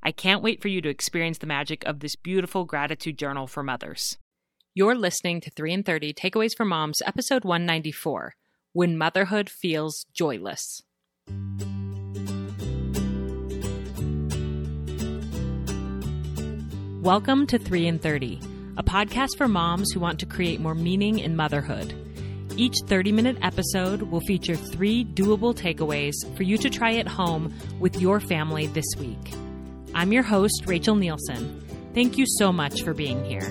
I can't wait for you to experience the magic of this beautiful gratitude journal for mothers. You're listening to 3 and 30 Takeaways for Moms, episode 194 When Motherhood Feels Joyless. Welcome to 3 and 30, a podcast for moms who want to create more meaning in motherhood. Each 30 minute episode will feature three doable takeaways for you to try at home with your family this week. I'm your host, Rachel Nielsen. Thank you so much for being here.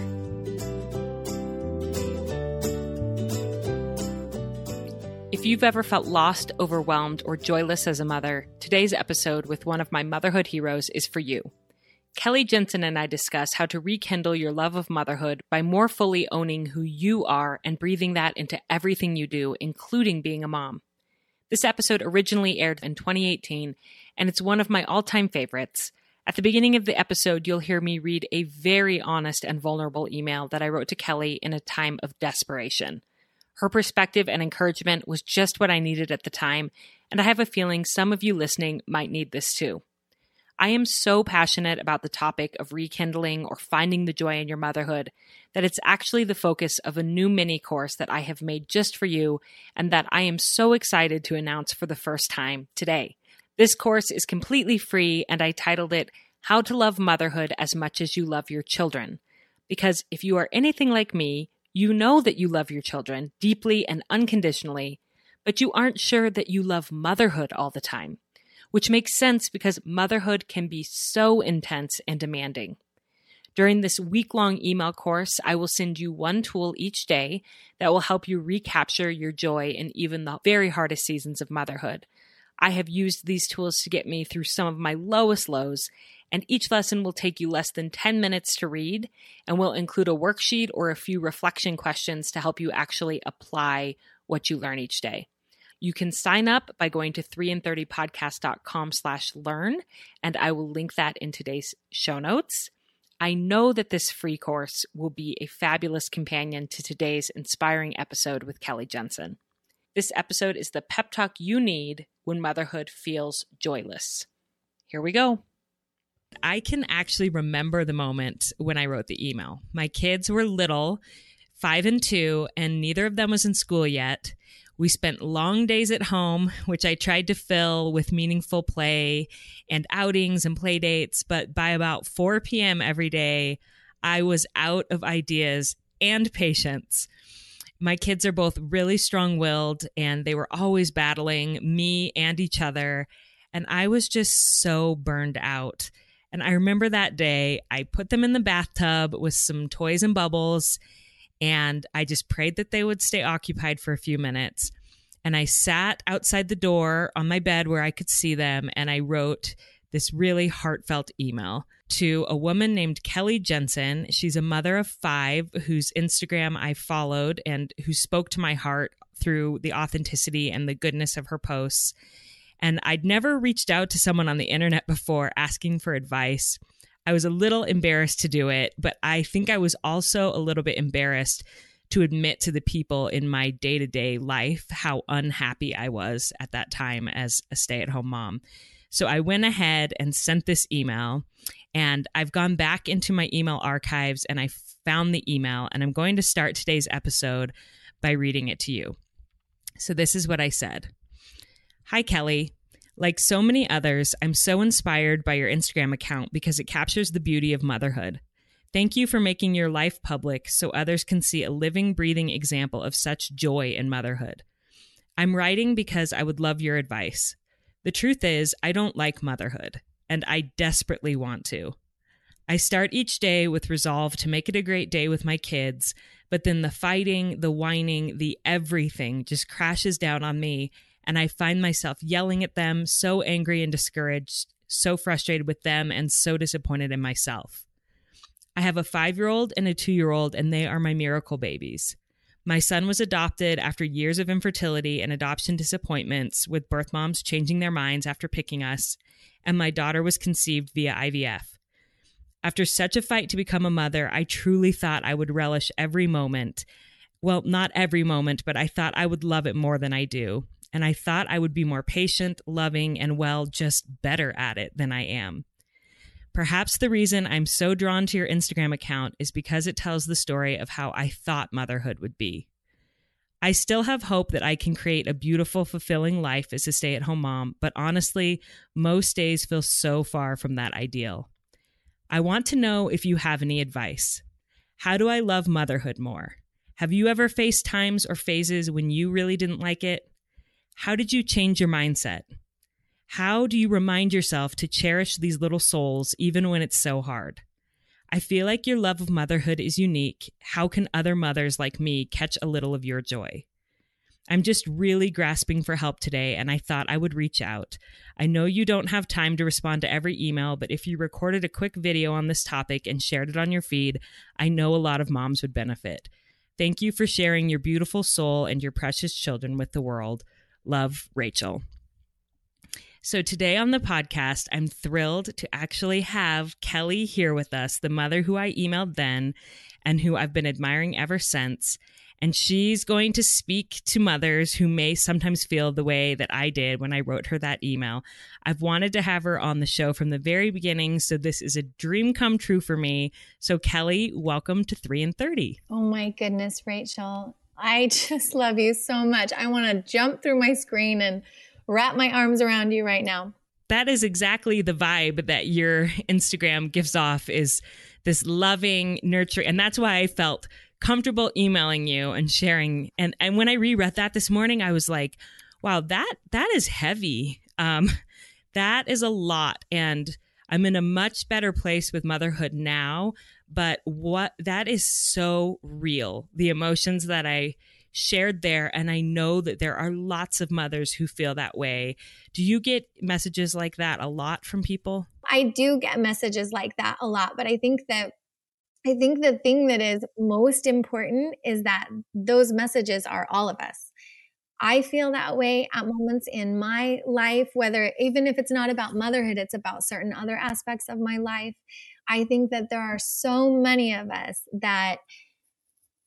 If you've ever felt lost, overwhelmed, or joyless as a mother, today's episode with one of my motherhood heroes is for you. Kelly Jensen and I discuss how to rekindle your love of motherhood by more fully owning who you are and breathing that into everything you do, including being a mom. This episode originally aired in 2018, and it's one of my all time favorites. At the beginning of the episode, you'll hear me read a very honest and vulnerable email that I wrote to Kelly in a time of desperation. Her perspective and encouragement was just what I needed at the time, and I have a feeling some of you listening might need this too. I am so passionate about the topic of rekindling or finding the joy in your motherhood that it's actually the focus of a new mini course that I have made just for you and that I am so excited to announce for the first time today. This course is completely free and I titled it How to Love Motherhood as Much as You Love Your Children. Because if you are anything like me, you know that you love your children deeply and unconditionally, but you aren't sure that you love motherhood all the time which makes sense because motherhood can be so intense and demanding. During this week long email course, I will send you one tool each day that will help you recapture your joy in even the very hardest seasons of motherhood. I have used these tools to get me through some of my lowest lows, and each lesson will take you less than 10 minutes to read and will include a worksheet or a few reflection questions to help you actually apply what you learn each day. You can sign up by going to 3and30podcast.com slash learn, and I will link that in today's show notes. I know that this free course will be a fabulous companion to today's inspiring episode with Kelly Jensen. This episode is the pep talk you need when motherhood feels joyless. Here we go. I can actually remember the moment when I wrote the email. My kids were little, five and two, and neither of them was in school yet. We spent long days at home, which I tried to fill with meaningful play and outings and play dates. But by about 4 p.m. every day, I was out of ideas and patience. My kids are both really strong willed and they were always battling me and each other. And I was just so burned out. And I remember that day, I put them in the bathtub with some toys and bubbles and I just prayed that they would stay occupied for a few minutes. And I sat outside the door on my bed where I could see them and I wrote this really heartfelt email to a woman named Kelly Jensen. She's a mother of five whose Instagram I followed and who spoke to my heart through the authenticity and the goodness of her posts. And I'd never reached out to someone on the internet before asking for advice. I was a little embarrassed to do it, but I think I was also a little bit embarrassed to admit to the people in my day to day life how unhappy I was at that time as a stay at home mom. So I went ahead and sent this email, and I've gone back into my email archives and I found the email, and I'm going to start today's episode by reading it to you. So this is what I said Hi, Kelly. Like so many others, I'm so inspired by your Instagram account because it captures the beauty of motherhood. Thank you for making your life public so others can see a living, breathing example of such joy in motherhood. I'm writing because I would love your advice. The truth is, I don't like motherhood, and I desperately want to. I start each day with resolve to make it a great day with my kids, but then the fighting, the whining, the everything just crashes down on me, and I find myself yelling at them, so angry and discouraged, so frustrated with them, and so disappointed in myself. I have a five year old and a two year old, and they are my miracle babies. My son was adopted after years of infertility and adoption disappointments, with birth moms changing their minds after picking us, and my daughter was conceived via IVF. After such a fight to become a mother, I truly thought I would relish every moment. Well, not every moment, but I thought I would love it more than I do. And I thought I would be more patient, loving, and well, just better at it than I am. Perhaps the reason I'm so drawn to your Instagram account is because it tells the story of how I thought motherhood would be. I still have hope that I can create a beautiful, fulfilling life as a stay at home mom, but honestly, most days feel so far from that ideal. I want to know if you have any advice. How do I love motherhood more? Have you ever faced times or phases when you really didn't like it? How did you change your mindset? How do you remind yourself to cherish these little souls even when it's so hard? I feel like your love of motherhood is unique. How can other mothers like me catch a little of your joy? I'm just really grasping for help today, and I thought I would reach out. I know you don't have time to respond to every email, but if you recorded a quick video on this topic and shared it on your feed, I know a lot of moms would benefit. Thank you for sharing your beautiful soul and your precious children with the world. Love, Rachel. So, today on the podcast, I'm thrilled to actually have Kelly here with us, the mother who I emailed then and who I've been admiring ever since. And she's going to speak to mothers who may sometimes feel the way that I did when I wrote her that email. I've wanted to have her on the show from the very beginning, so this is a dream come true for me. So, Kelly, welcome to 3 and 30. Oh my goodness, Rachel. I just love you so much. I want to jump through my screen and wrap my arms around you right now. That is exactly the vibe that your Instagram gives off is this loving, nurturing. And that's why I felt comfortable emailing you and sharing. And, and when I reread that this morning, I was like, wow, that, that is heavy. Um, that is a lot. And I'm in a much better place with motherhood now. But what that is so real. The emotions that I shared there. And I know that there are lots of mothers who feel that way. Do you get messages like that a lot from people? I do get messages like that a lot, but I think that I think the thing that is most important is that those messages are all of us. I feel that way at moments in my life, whether even if it's not about motherhood, it's about certain other aspects of my life. I think that there are so many of us that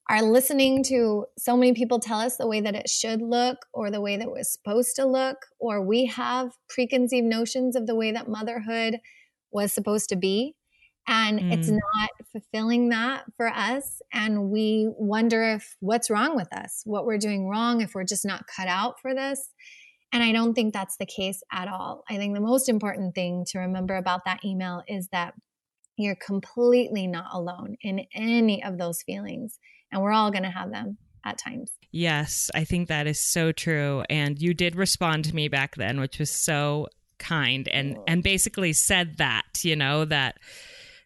are listening to so many people tell us the way that it should look or the way that it was supposed to look, or we have preconceived notions of the way that motherhood was supposed to be. And mm. it's not fulfilling that for us. And we wonder if what's wrong with us, what we're doing wrong, if we're just not cut out for this. And I don't think that's the case at all. I think the most important thing to remember about that email is that you're completely not alone in any of those feelings and we're all going to have them at times. Yes, I think that is so true. And you did respond to me back then, which was so kind and and basically said that, you know, that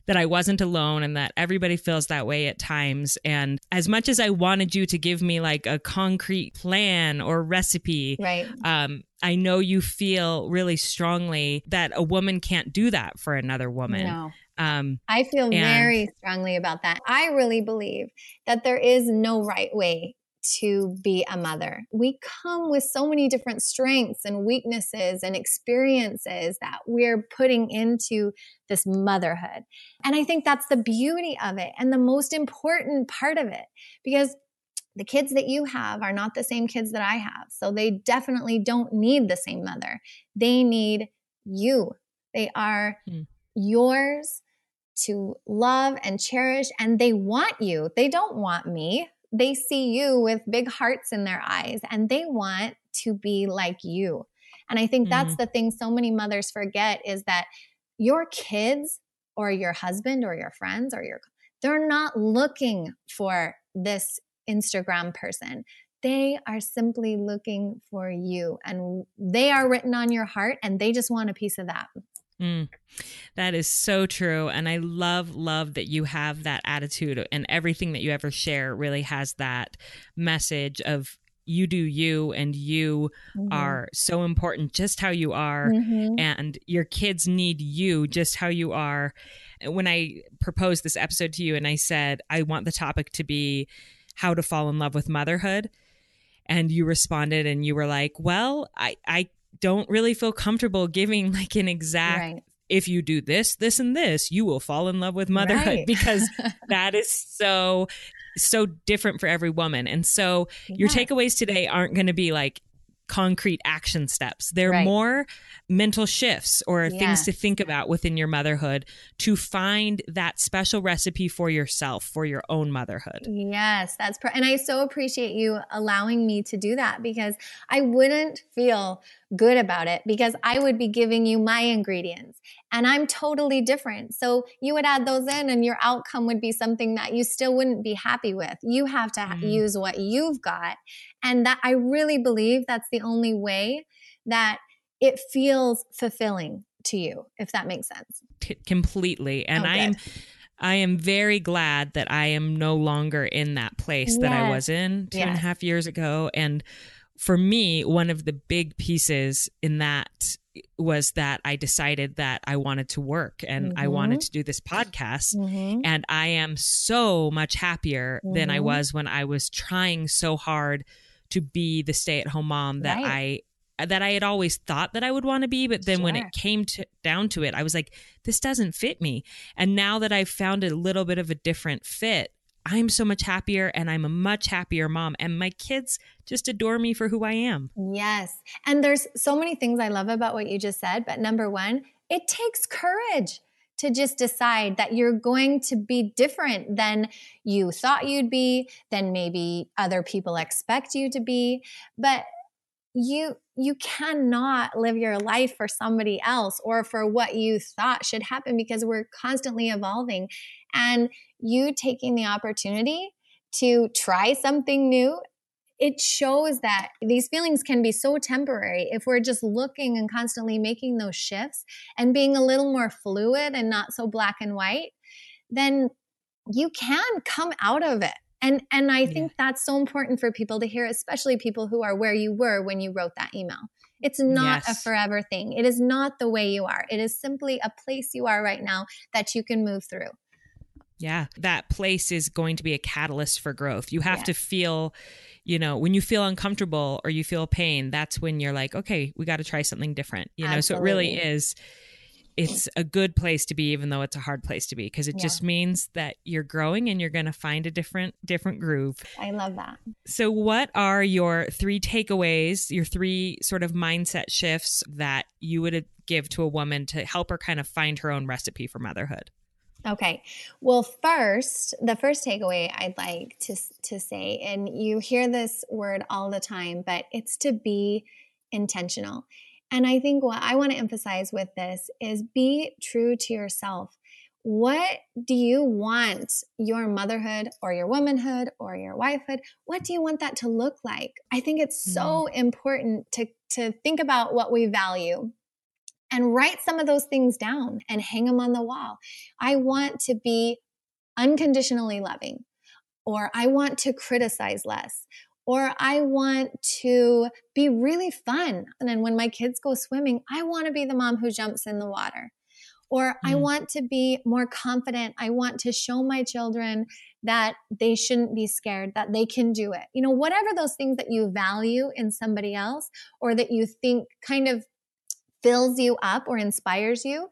that I wasn't alone and that everybody feels that way at times. And as much as I wanted you to give me like a concrete plan or recipe, right. um, I know you feel really strongly that a woman can't do that for another woman. No. Um, I feel and- very strongly about that. I really believe that there is no right way to be a mother. We come with so many different strengths and weaknesses and experiences that we're putting into this motherhood. And I think that's the beauty of it and the most important part of it because the kids that you have are not the same kids that I have. So they definitely don't need the same mother. They need you. They are mm. yours to love and cherish, and they want you. They don't want me. They see you with big hearts in their eyes, and they want to be like you. And I think that's mm-hmm. the thing so many mothers forget is that your kids or your husband or your friends or your they're not looking for this Instagram person. They are simply looking for you and they are written on your heart and they just want a piece of that. Mm, that is so true. And I love, love that you have that attitude and everything that you ever share really has that message of you do you and you mm-hmm. are so important just how you are mm-hmm. and your kids need you just how you are when i proposed this episode to you and i said i want the topic to be how to fall in love with motherhood and you responded and you were like well i i don't really feel comfortable giving like an exact right. if you do this this and this you will fall in love with motherhood right. because that is so so different for every woman and so yeah. your takeaways today aren't going to be like concrete action steps. They're right. more mental shifts or yes. things to think about within your motherhood to find that special recipe for yourself for your own motherhood. Yes, that's pr- and I so appreciate you allowing me to do that because I wouldn't feel good about it because I would be giving you my ingredients and I'm totally different. So you would add those in and your outcome would be something that you still wouldn't be happy with. You have to mm-hmm. use what you've got. And that I really believe that's the only way that it feels fulfilling to you, if that makes sense. T- completely. And oh, I'm I am very glad that I am no longer in that place yes. that I was in two yes. and a half years ago. And for me, one of the big pieces in that was that I decided that I wanted to work and mm-hmm. I wanted to do this podcast. Mm-hmm. And I am so much happier mm-hmm. than I mm-hmm. was when I was trying so hard to be the stay at home mom that right. I that I had always thought that I would want to be, but then sure. when it came to, down to it, I was like, this doesn't fit me. And now that I've found a little bit of a different fit, I'm so much happier and I'm a much happier mom. And my kids just adore me for who I am. Yes. And there's so many things I love about what you just said. But number one, it takes courage to just decide that you're going to be different than you thought you'd be, than maybe other people expect you to be. But you you cannot live your life for somebody else or for what you thought should happen because we're constantly evolving and you taking the opportunity to try something new it shows that these feelings can be so temporary if we're just looking and constantly making those shifts and being a little more fluid and not so black and white then you can come out of it. And and i think yeah. that's so important for people to hear especially people who are where you were when you wrote that email. It's not yes. a forever thing. It is not the way you are. It is simply a place you are right now that you can move through yeah that place is going to be a catalyst for growth you have yes. to feel you know when you feel uncomfortable or you feel pain that's when you're like okay we got to try something different you know Absolutely. so it really is it's a good place to be even though it's a hard place to be because it yeah. just means that you're growing and you're going to find a different different groove. I love that. So what are your three takeaways, your three sort of mindset shifts that you would uh, give to a woman to help her kind of find her own recipe for motherhood? Okay. Well, first, the first takeaway I'd like to to say and you hear this word all the time, but it's to be intentional. And I think what I want to emphasize with this is be true to yourself. What do you want your motherhood or your womanhood or your wifehood? What do you want that to look like? I think it's so mm. important to, to think about what we value and write some of those things down and hang them on the wall. I want to be unconditionally loving, or I want to criticize less, or I want to be really fun. And then when my kids go swimming, I want to be the mom who jumps in the water. Or mm. I want to be more confident. I want to show my children that they shouldn't be scared, that they can do it. You know, whatever those things that you value in somebody else or that you think kind of fills you up or inspires you,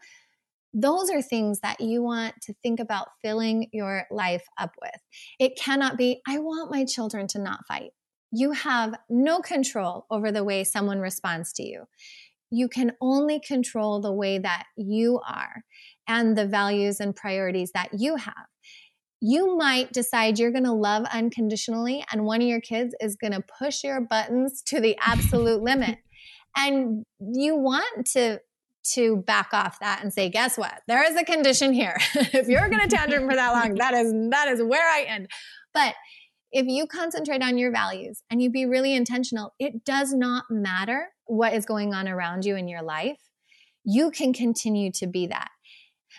those are things that you want to think about filling your life up with. It cannot be, I want my children to not fight you have no control over the way someone responds to you. You can only control the way that you are and the values and priorities that you have. You might decide you're going to love unconditionally, and one of your kids is going to push your buttons to the absolute limit. And you want to to back off that and say, guess what? There is a condition here. if you're going to tantrum for that long, that is that is where I end. But if you concentrate on your values and you be really intentional, it does not matter what is going on around you in your life. You can continue to be that.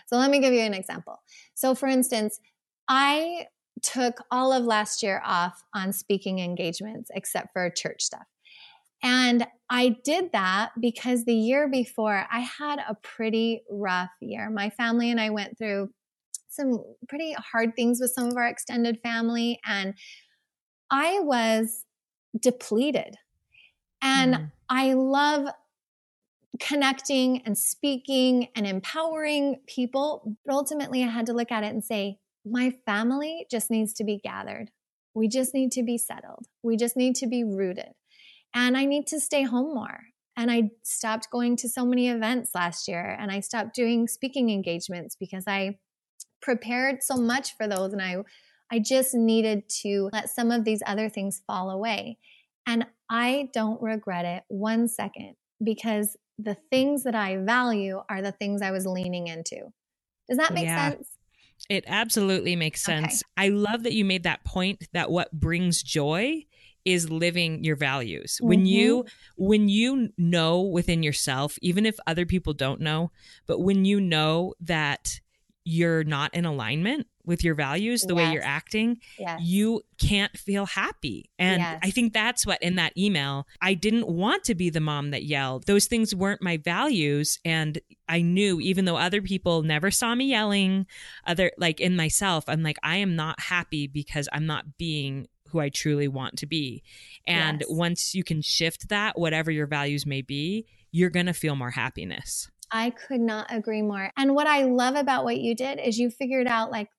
So let me give you an example. So for instance, I took all of last year off on speaking engagements except for church stuff. And I did that because the year before I had a pretty rough year. My family and I went through some pretty hard things with some of our extended family. And I was depleted. And mm. I love connecting and speaking and empowering people. But ultimately, I had to look at it and say, my family just needs to be gathered. We just need to be settled. We just need to be rooted. And I need to stay home more. And I stopped going to so many events last year and I stopped doing speaking engagements because I prepared so much for those and I I just needed to let some of these other things fall away. And I don't regret it one second because the things that I value are the things I was leaning into. Does that make yeah. sense? It absolutely makes sense. Okay. I love that you made that point that what brings joy is living your values. Mm-hmm. When you when you know within yourself, even if other people don't know, but when you know that you're not in alignment with your values, the yes. way you're acting, yes. you can't feel happy. And yes. I think that's what in that email, I didn't want to be the mom that yelled. Those things weren't my values. And I knew, even though other people never saw me yelling, other like in myself, I'm like, I am not happy because I'm not being who I truly want to be. And yes. once you can shift that, whatever your values may be, you're going to feel more happiness. I could not agree more. And what I love about what you did is you figured out like,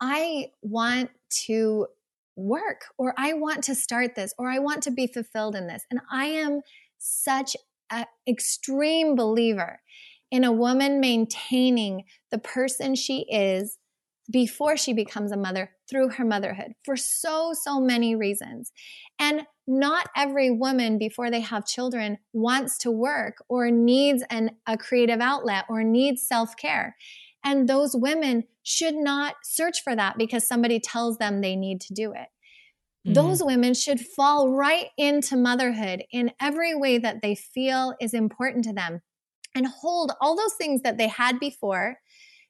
I want to work or I want to start this or I want to be fulfilled in this. And I am such an extreme believer in a woman maintaining the person she is before she becomes a mother through her motherhood for so, so many reasons. And not every woman before they have children wants to work or needs an, a creative outlet or needs self care. And those women should not search for that because somebody tells them they need to do it. Mm-hmm. Those women should fall right into motherhood in every way that they feel is important to them and hold all those things that they had before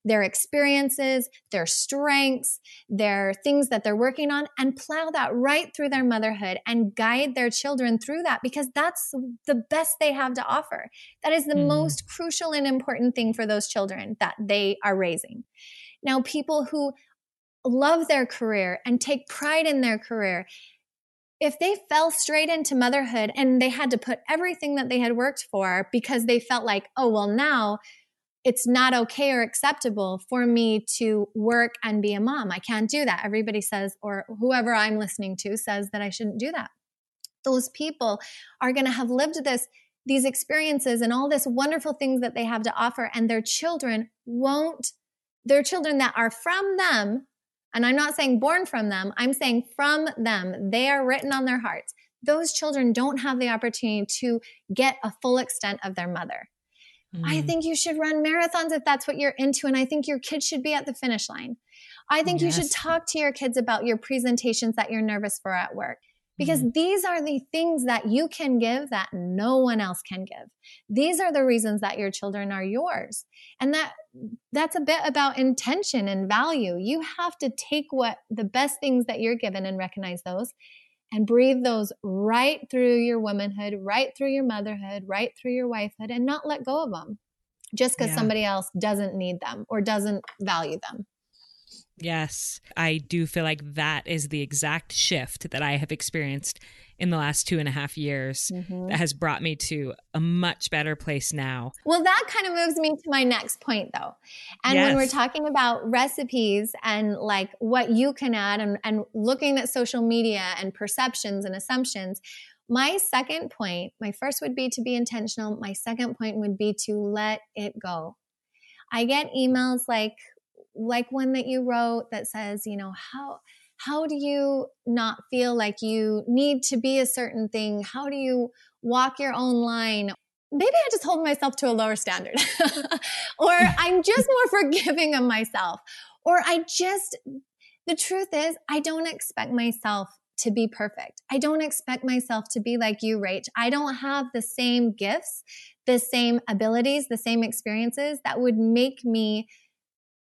their experiences, their strengths, their things that they're working on, and plow that right through their motherhood and guide their children through that because that's the best they have to offer. That is the mm. most crucial and important thing for those children that they are raising. Now, people who love their career and take pride in their career if they fell straight into motherhood and they had to put everything that they had worked for because they felt like, oh, well, now it's not okay or acceptable for me to work and be a mom. I can't do that. Everybody says, or whoever I'm listening to says that I shouldn't do that. Those people are going to have lived this, these experiences and all this wonderful things that they have to offer, and their children won't, their children that are from them, and I'm not saying born from them, I'm saying from them, they are written on their hearts. Those children don't have the opportunity to get a full extent of their mother. Mm. I think you should run marathons if that's what you're into. And I think your kids should be at the finish line. I think yes. you should talk to your kids about your presentations that you're nervous for at work because mm. these are the things that you can give that no one else can give. These are the reasons that your children are yours. And that that's a bit about intention and value. You have to take what the best things that you're given and recognize those and breathe those right through your womanhood, right through your motherhood, right through your wifehood, and not let go of them just because yeah. somebody else doesn't need them or doesn't value them. Yes, I do feel like that is the exact shift that I have experienced in the last two and a half years mm-hmm. that has brought me to a much better place now. Well, that kind of moves me to my next point, though. And yes. when we're talking about recipes and like what you can add and, and looking at social media and perceptions and assumptions, my second point, my first would be to be intentional. My second point would be to let it go. I get emails like, like one that you wrote that says, you know, how, how do you not feel like you need to be a certain thing? How do you walk your own line. Maybe I just hold myself to a lower standard, or I'm just more forgiving of myself, or I just, the truth is, I don't expect myself to be perfect. I don't expect myself to be like you, Rach. I don't have the same gifts, the same abilities, the same experiences that would make me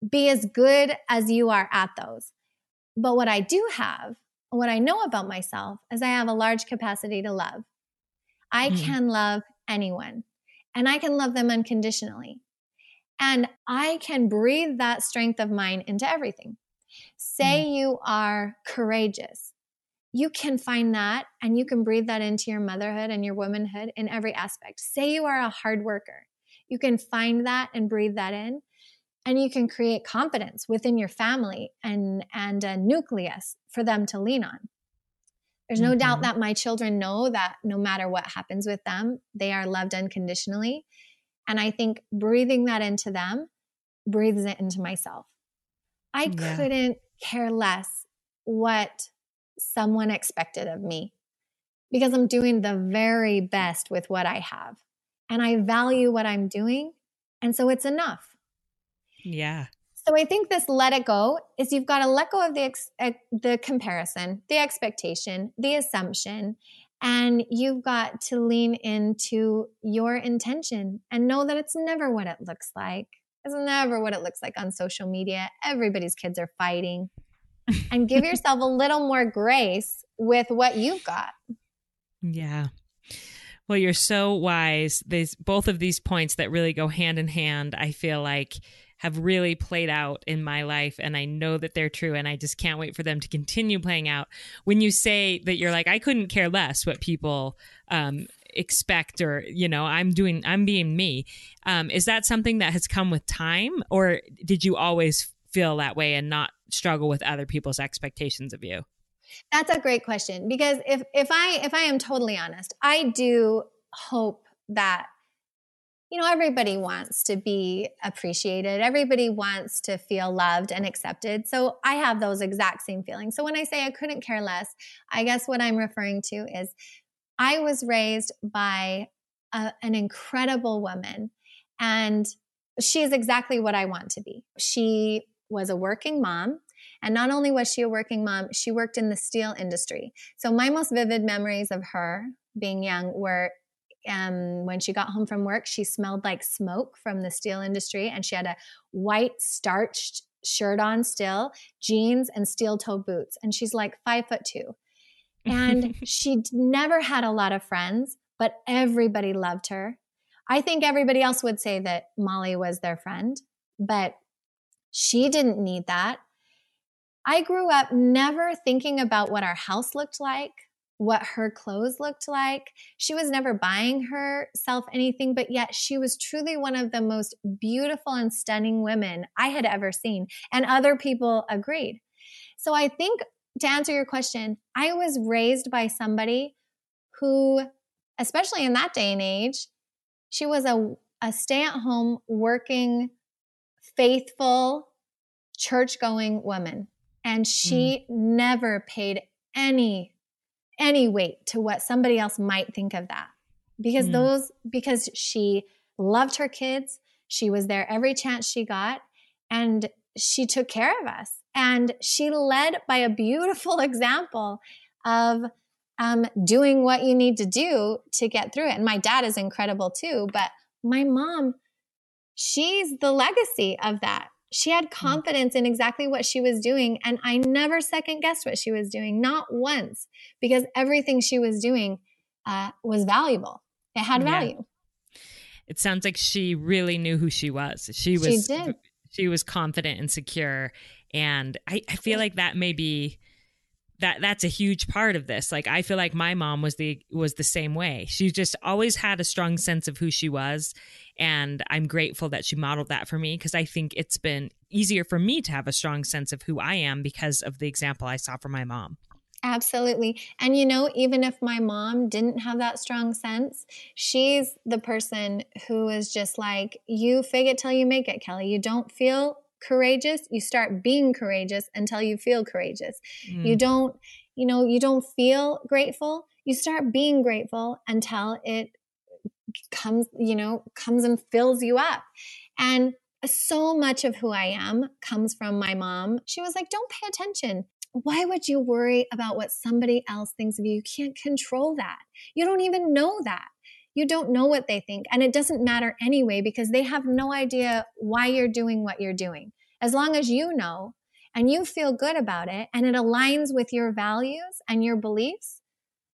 be as good as you are at those. But what I do have, what I know about myself, is I have a large capacity to love. I mm. can love anyone and I can love them unconditionally. And I can breathe that strength of mine into everything. Say mm. you are courageous. You can find that and you can breathe that into your motherhood and your womanhood in every aspect. Say you are a hard worker. You can find that and breathe that in and you can create confidence within your family and and a nucleus for them to lean on. There's no mm-hmm. doubt that my children know that no matter what happens with them they are loved unconditionally. And i think breathing that into them breathes it into myself. I yeah. couldn't care less what someone expected of me because i'm doing the very best with what i have. And i value what i'm doing and so it's enough yeah. So I think this let it go is you've got to let go of the ex- eh, the comparison, the expectation, the assumption, and you've got to lean into your intention and know that it's never what it looks like. It's never what it looks like on social media. Everybody's kids are fighting. and give yourself a little more grace with what you've got. Yeah. Well, you're so wise. These both of these points that really go hand in hand, I feel like have really played out in my life and I know that they're true and I just can't wait for them to continue playing out. When you say that you're like I couldn't care less what people um, expect or you know I'm doing I'm being me. Um, is that something that has come with time or did you always feel that way and not struggle with other people's expectations of you? That's a great question because if if I if I am totally honest, I do hope that you know, everybody wants to be appreciated. Everybody wants to feel loved and accepted. So I have those exact same feelings. So when I say I couldn't care less, I guess what I'm referring to is I was raised by a, an incredible woman, and she is exactly what I want to be. She was a working mom. And not only was she a working mom, she worked in the steel industry. So my most vivid memories of her being young were um, when she got home from work, she smelled like smoke from the steel industry, and she had a white starched shirt on still, jeans, and steel toe boots. And she's like five foot two. And she never had a lot of friends, but everybody loved her. I think everybody else would say that Molly was their friend, but she didn't need that. I grew up never thinking about what our house looked like, what her clothes looked like. She was never buying herself anything, but yet she was truly one of the most beautiful and stunning women I had ever seen. And other people agreed. So I think to answer your question, I was raised by somebody who, especially in that day and age, she was a, a stay at home, working, faithful, church going woman. And she mm. never paid any any weight to what somebody else might think of that. Because mm. those because she loved her kids she was there every chance she got and she took care of us. And she led by a beautiful example of um, doing what you need to do to get through it. And my dad is incredible too but my mom she's the legacy of that she had mm. confidence in exactly what she was doing. And I never second guessed what she was doing, not once, because everything she was doing uh, was valuable. It had value. Yeah. It sounds like she really knew who she was. She was, she, did. she was confident and secure. And I, I feel like that may be that that's a huge part of this like i feel like my mom was the was the same way she just always had a strong sense of who she was and i'm grateful that she modeled that for me because i think it's been easier for me to have a strong sense of who i am because of the example i saw from my mom Absolutely. And you know, even if my mom didn't have that strong sense, she's the person who is just like, you fake it till you make it, Kelly. You don't feel courageous, you start being courageous until you feel courageous. Mm. You don't you know, you don't feel grateful, you start being grateful until it comes, you know, comes and fills you up. And so much of who I am comes from my mom. She was like, don't pay attention. Why would you worry about what somebody else thinks of you? You can't control that. You don't even know that. You don't know what they think. And it doesn't matter anyway because they have no idea why you're doing what you're doing. As long as you know and you feel good about it and it aligns with your values and your beliefs,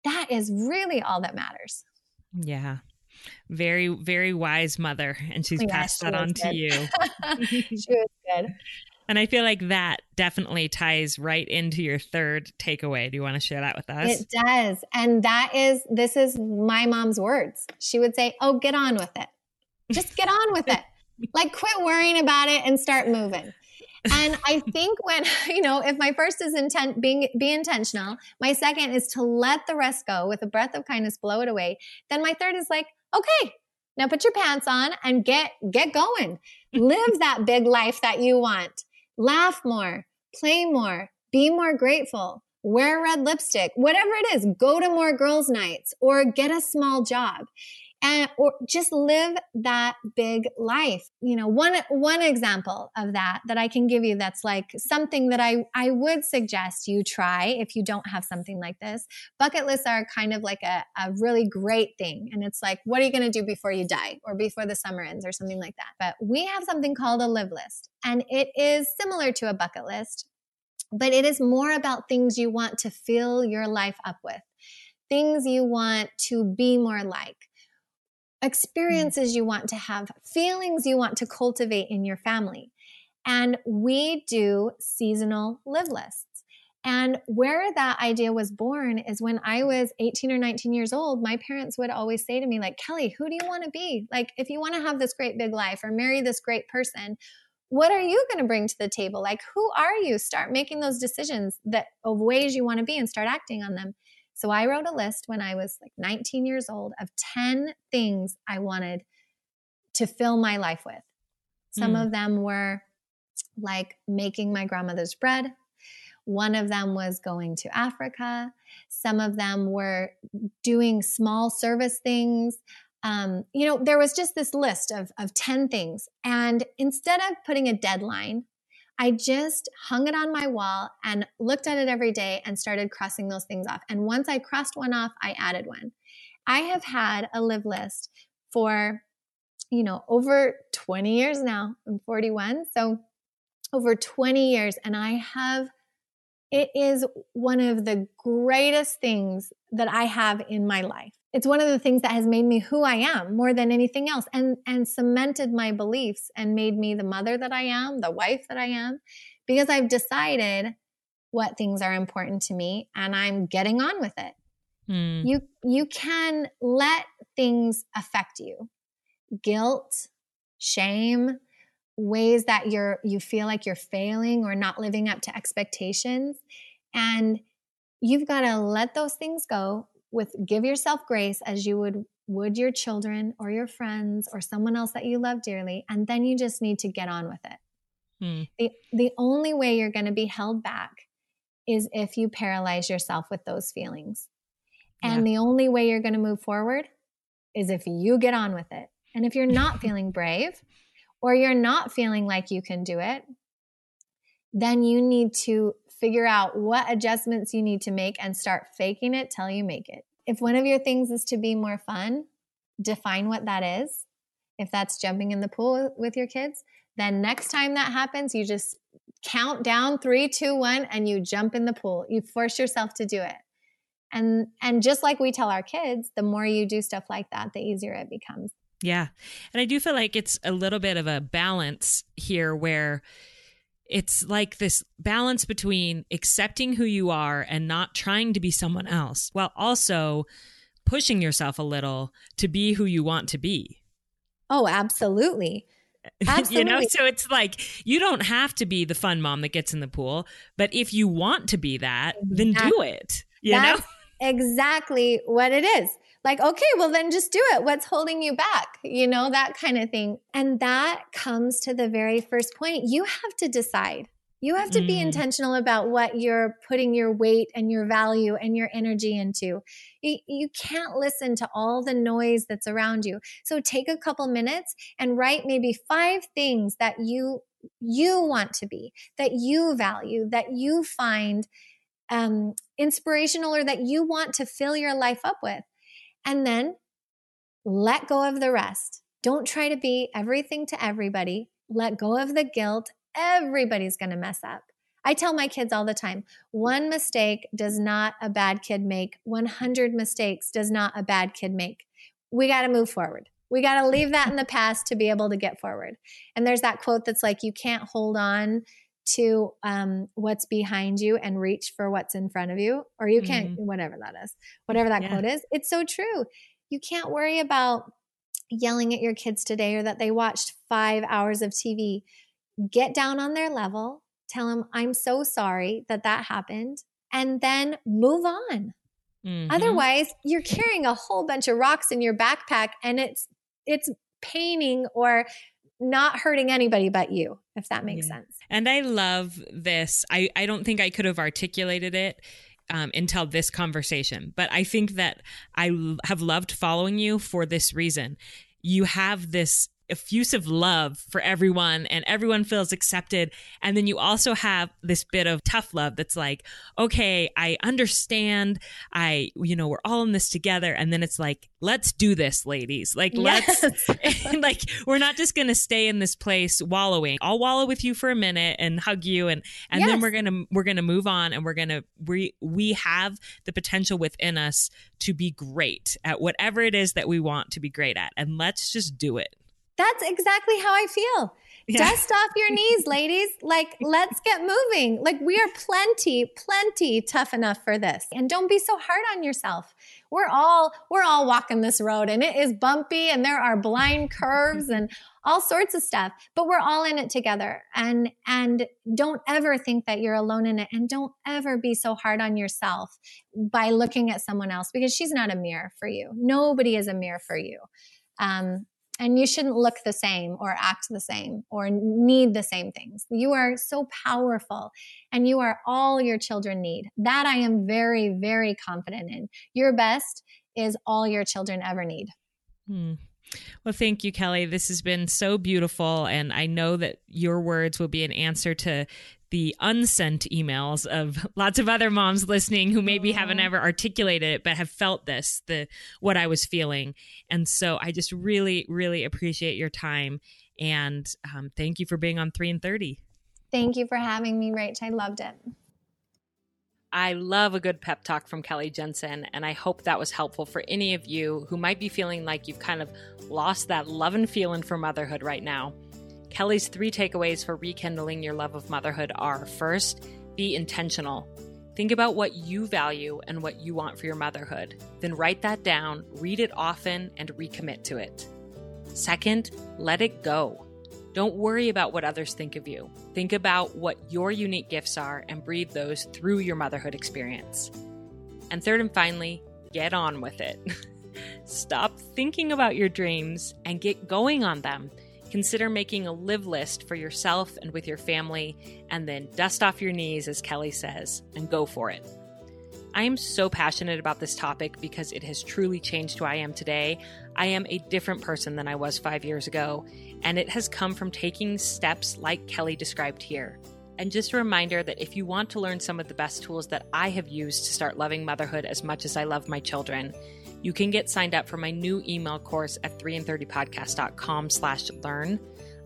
that is really all that matters. Yeah. Very, very wise mother. And she's yeah, passed that on good. to you. she was good. And I feel like that definitely ties right into your third takeaway. Do you want to share that with us? It does. And that is, this is my mom's words. She would say, Oh, get on with it. Just get on with it. like, quit worrying about it and start moving. And I think when, you know, if my first is intent being be intentional, my second is to let the rest go with a breath of kindness, blow it away. Then my third is like, okay, now put your pants on and get get going. Live that big life that you want. Laugh more, play more, be more grateful, wear red lipstick, whatever it is, go to more girls' nights or get a small job and or just live that big life you know one one example of that that i can give you that's like something that i i would suggest you try if you don't have something like this bucket lists are kind of like a, a really great thing and it's like what are you going to do before you die or before the summer ends or something like that but we have something called a live list and it is similar to a bucket list but it is more about things you want to fill your life up with things you want to be more like. Mm. experiences you want to have, feelings you want to cultivate in your family. And we do seasonal live lists. And where that idea was born is when I was 18 or 19 years old, my parents would always say to me, like, Kelly, who do you want to be? Like, if you want to have this great big life or marry this great person, what are you going to bring to the table? Like, who are you? Start making those decisions that of ways you want to be and start acting on them. So I wrote a list when I was like 19 years old of 10 things I wanted to fill my life with. Some mm. of them were like making my grandmother's bread. One of them was going to Africa. Some of them were doing small service things. Um, you know, there was just this list of, of 10 things. And instead of putting a deadline, I just hung it on my wall and looked at it every day and started crossing those things off. And once I crossed one off, I added one. I have had a live list for, you know, over 20 years now. I'm 41. So over 20 years. And I have, it is one of the greatest things that I have in my life it's one of the things that has made me who I am more than anything else and and cemented my beliefs and made me the mother that I am, the wife that I am because I've decided what things are important to me and I'm getting on with it. Hmm. You you can let things affect you. Guilt, shame, ways that you're you feel like you're failing or not living up to expectations and you've got to let those things go with give yourself grace as you would would your children or your friends or someone else that you love dearly and then you just need to get on with it hmm. the the only way you're going to be held back is if you paralyze yourself with those feelings and yeah. the only way you're going to move forward is if you get on with it and if you're not feeling brave or you're not feeling like you can do it then you need to figure out what adjustments you need to make and start faking it till you make it. If one of your things is to be more fun, define what that is. If that's jumping in the pool with your kids, then next time that happens, you just count down three, two, one, and you jump in the pool. You force yourself to do it. And and just like we tell our kids, the more you do stuff like that, the easier it becomes. Yeah. And I do feel like it's a little bit of a balance here where it's like this balance between accepting who you are and not trying to be someone else while also pushing yourself a little to be who you want to be. Oh, absolutely. Absolutely. you know, so it's like you don't have to be the fun mom that gets in the pool, but if you want to be that, then do it. You That's know? exactly what it is like, okay, well, then just do it. What's holding you back? You know, that kind of thing. And that comes to the very first point. You have to decide. You have to be mm. intentional about what you're putting your weight and your value and your energy into. You, you can't listen to all the noise that's around you. So take a couple minutes and write maybe five things that you you want to be, that you value, that you find um, inspirational, or that you want to fill your life up with. And then let go of the rest. Don't try to be everything to everybody. Let go of the guilt Everybody's going to mess up. I tell my kids all the time one mistake does not a bad kid make, 100 mistakes does not a bad kid make. We got to move forward. We got to leave that in the past to be able to get forward. And there's that quote that's like, you can't hold on to um, what's behind you and reach for what's in front of you, or you can't, mm-hmm. whatever that is, whatever that yeah. quote is. It's so true. You can't worry about yelling at your kids today or that they watched five hours of TV get down on their level, tell them, I'm so sorry that that happened, and then move on. Mm-hmm. Otherwise, you're carrying a whole bunch of rocks in your backpack and it's it's paining or not hurting anybody but you, if that makes yeah. sense. And I love this. I, I don't think I could have articulated it um, until this conversation, but I think that I l- have loved following you for this reason. You have this effusive love for everyone and everyone feels accepted. And then you also have this bit of tough love that's like okay i understand. I you know we're all in this together. And then it's like let's do this ladies. Like yes. let's like we're not just gonna stay in this place wallowing. I'll wallow with you for a minute and hug you and and yes. then we're gonna we're gonna move on and we're gonna we we have the potential within us to be great at whatever it is that we want to be great at. And let's just do it that's exactly how I feel. Yeah. Dust off your knees, ladies. Like, let's get moving. Like, we are plenty, plenty tough enough for this. And don't be so hard on yourself. We're all, we're all walking this road and it is bumpy and there are blind curves and all sorts of stuff, but we're all in it together. And, and don't ever think that you're alone in it. And don't ever be so hard on yourself by looking at someone else because she's not a mirror for you. Nobody is a mirror for you. Um, and you shouldn't look the same or act the same or need the same things. You are so powerful and you are all your children need. That I am very, very confident in. Your best is all your children ever need. Hmm. Well, thank you, Kelly. This has been so beautiful. And I know that your words will be an answer to the unsent emails of lots of other moms listening who maybe Aww. haven't ever articulated it but have felt this the what I was feeling. And so I just really really appreciate your time. And um, thank you for being on 3 in 30 thank you for having me Rach. I loved it. I love a good pep talk from Kelly Jensen, and I hope that was helpful for any of you who might be feeling like you've kind of lost that love and feeling for motherhood right now. Kelly's three takeaways for rekindling your love of motherhood are first, be intentional. Think about what you value and what you want for your motherhood. Then write that down, read it often, and recommit to it. Second, let it go. Don't worry about what others think of you. Think about what your unique gifts are and breathe those through your motherhood experience. And third and finally, get on with it. Stop thinking about your dreams and get going on them. Consider making a live list for yourself and with your family, and then dust off your knees, as Kelly says, and go for it. I am so passionate about this topic because it has truly changed who I am today. I am a different person than I was five years ago, and it has come from taking steps like Kelly described here. And just a reminder that if you want to learn some of the best tools that I have used to start loving motherhood as much as I love my children, you can get signed up for my new email course at 3in30podcast.com slash learn.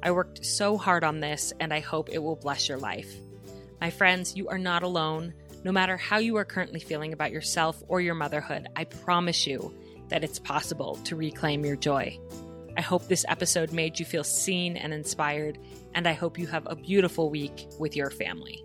I worked so hard on this and I hope it will bless your life. My friends, you are not alone. No matter how you are currently feeling about yourself or your motherhood, I promise you that it's possible to reclaim your joy. I hope this episode made you feel seen and inspired, and I hope you have a beautiful week with your family.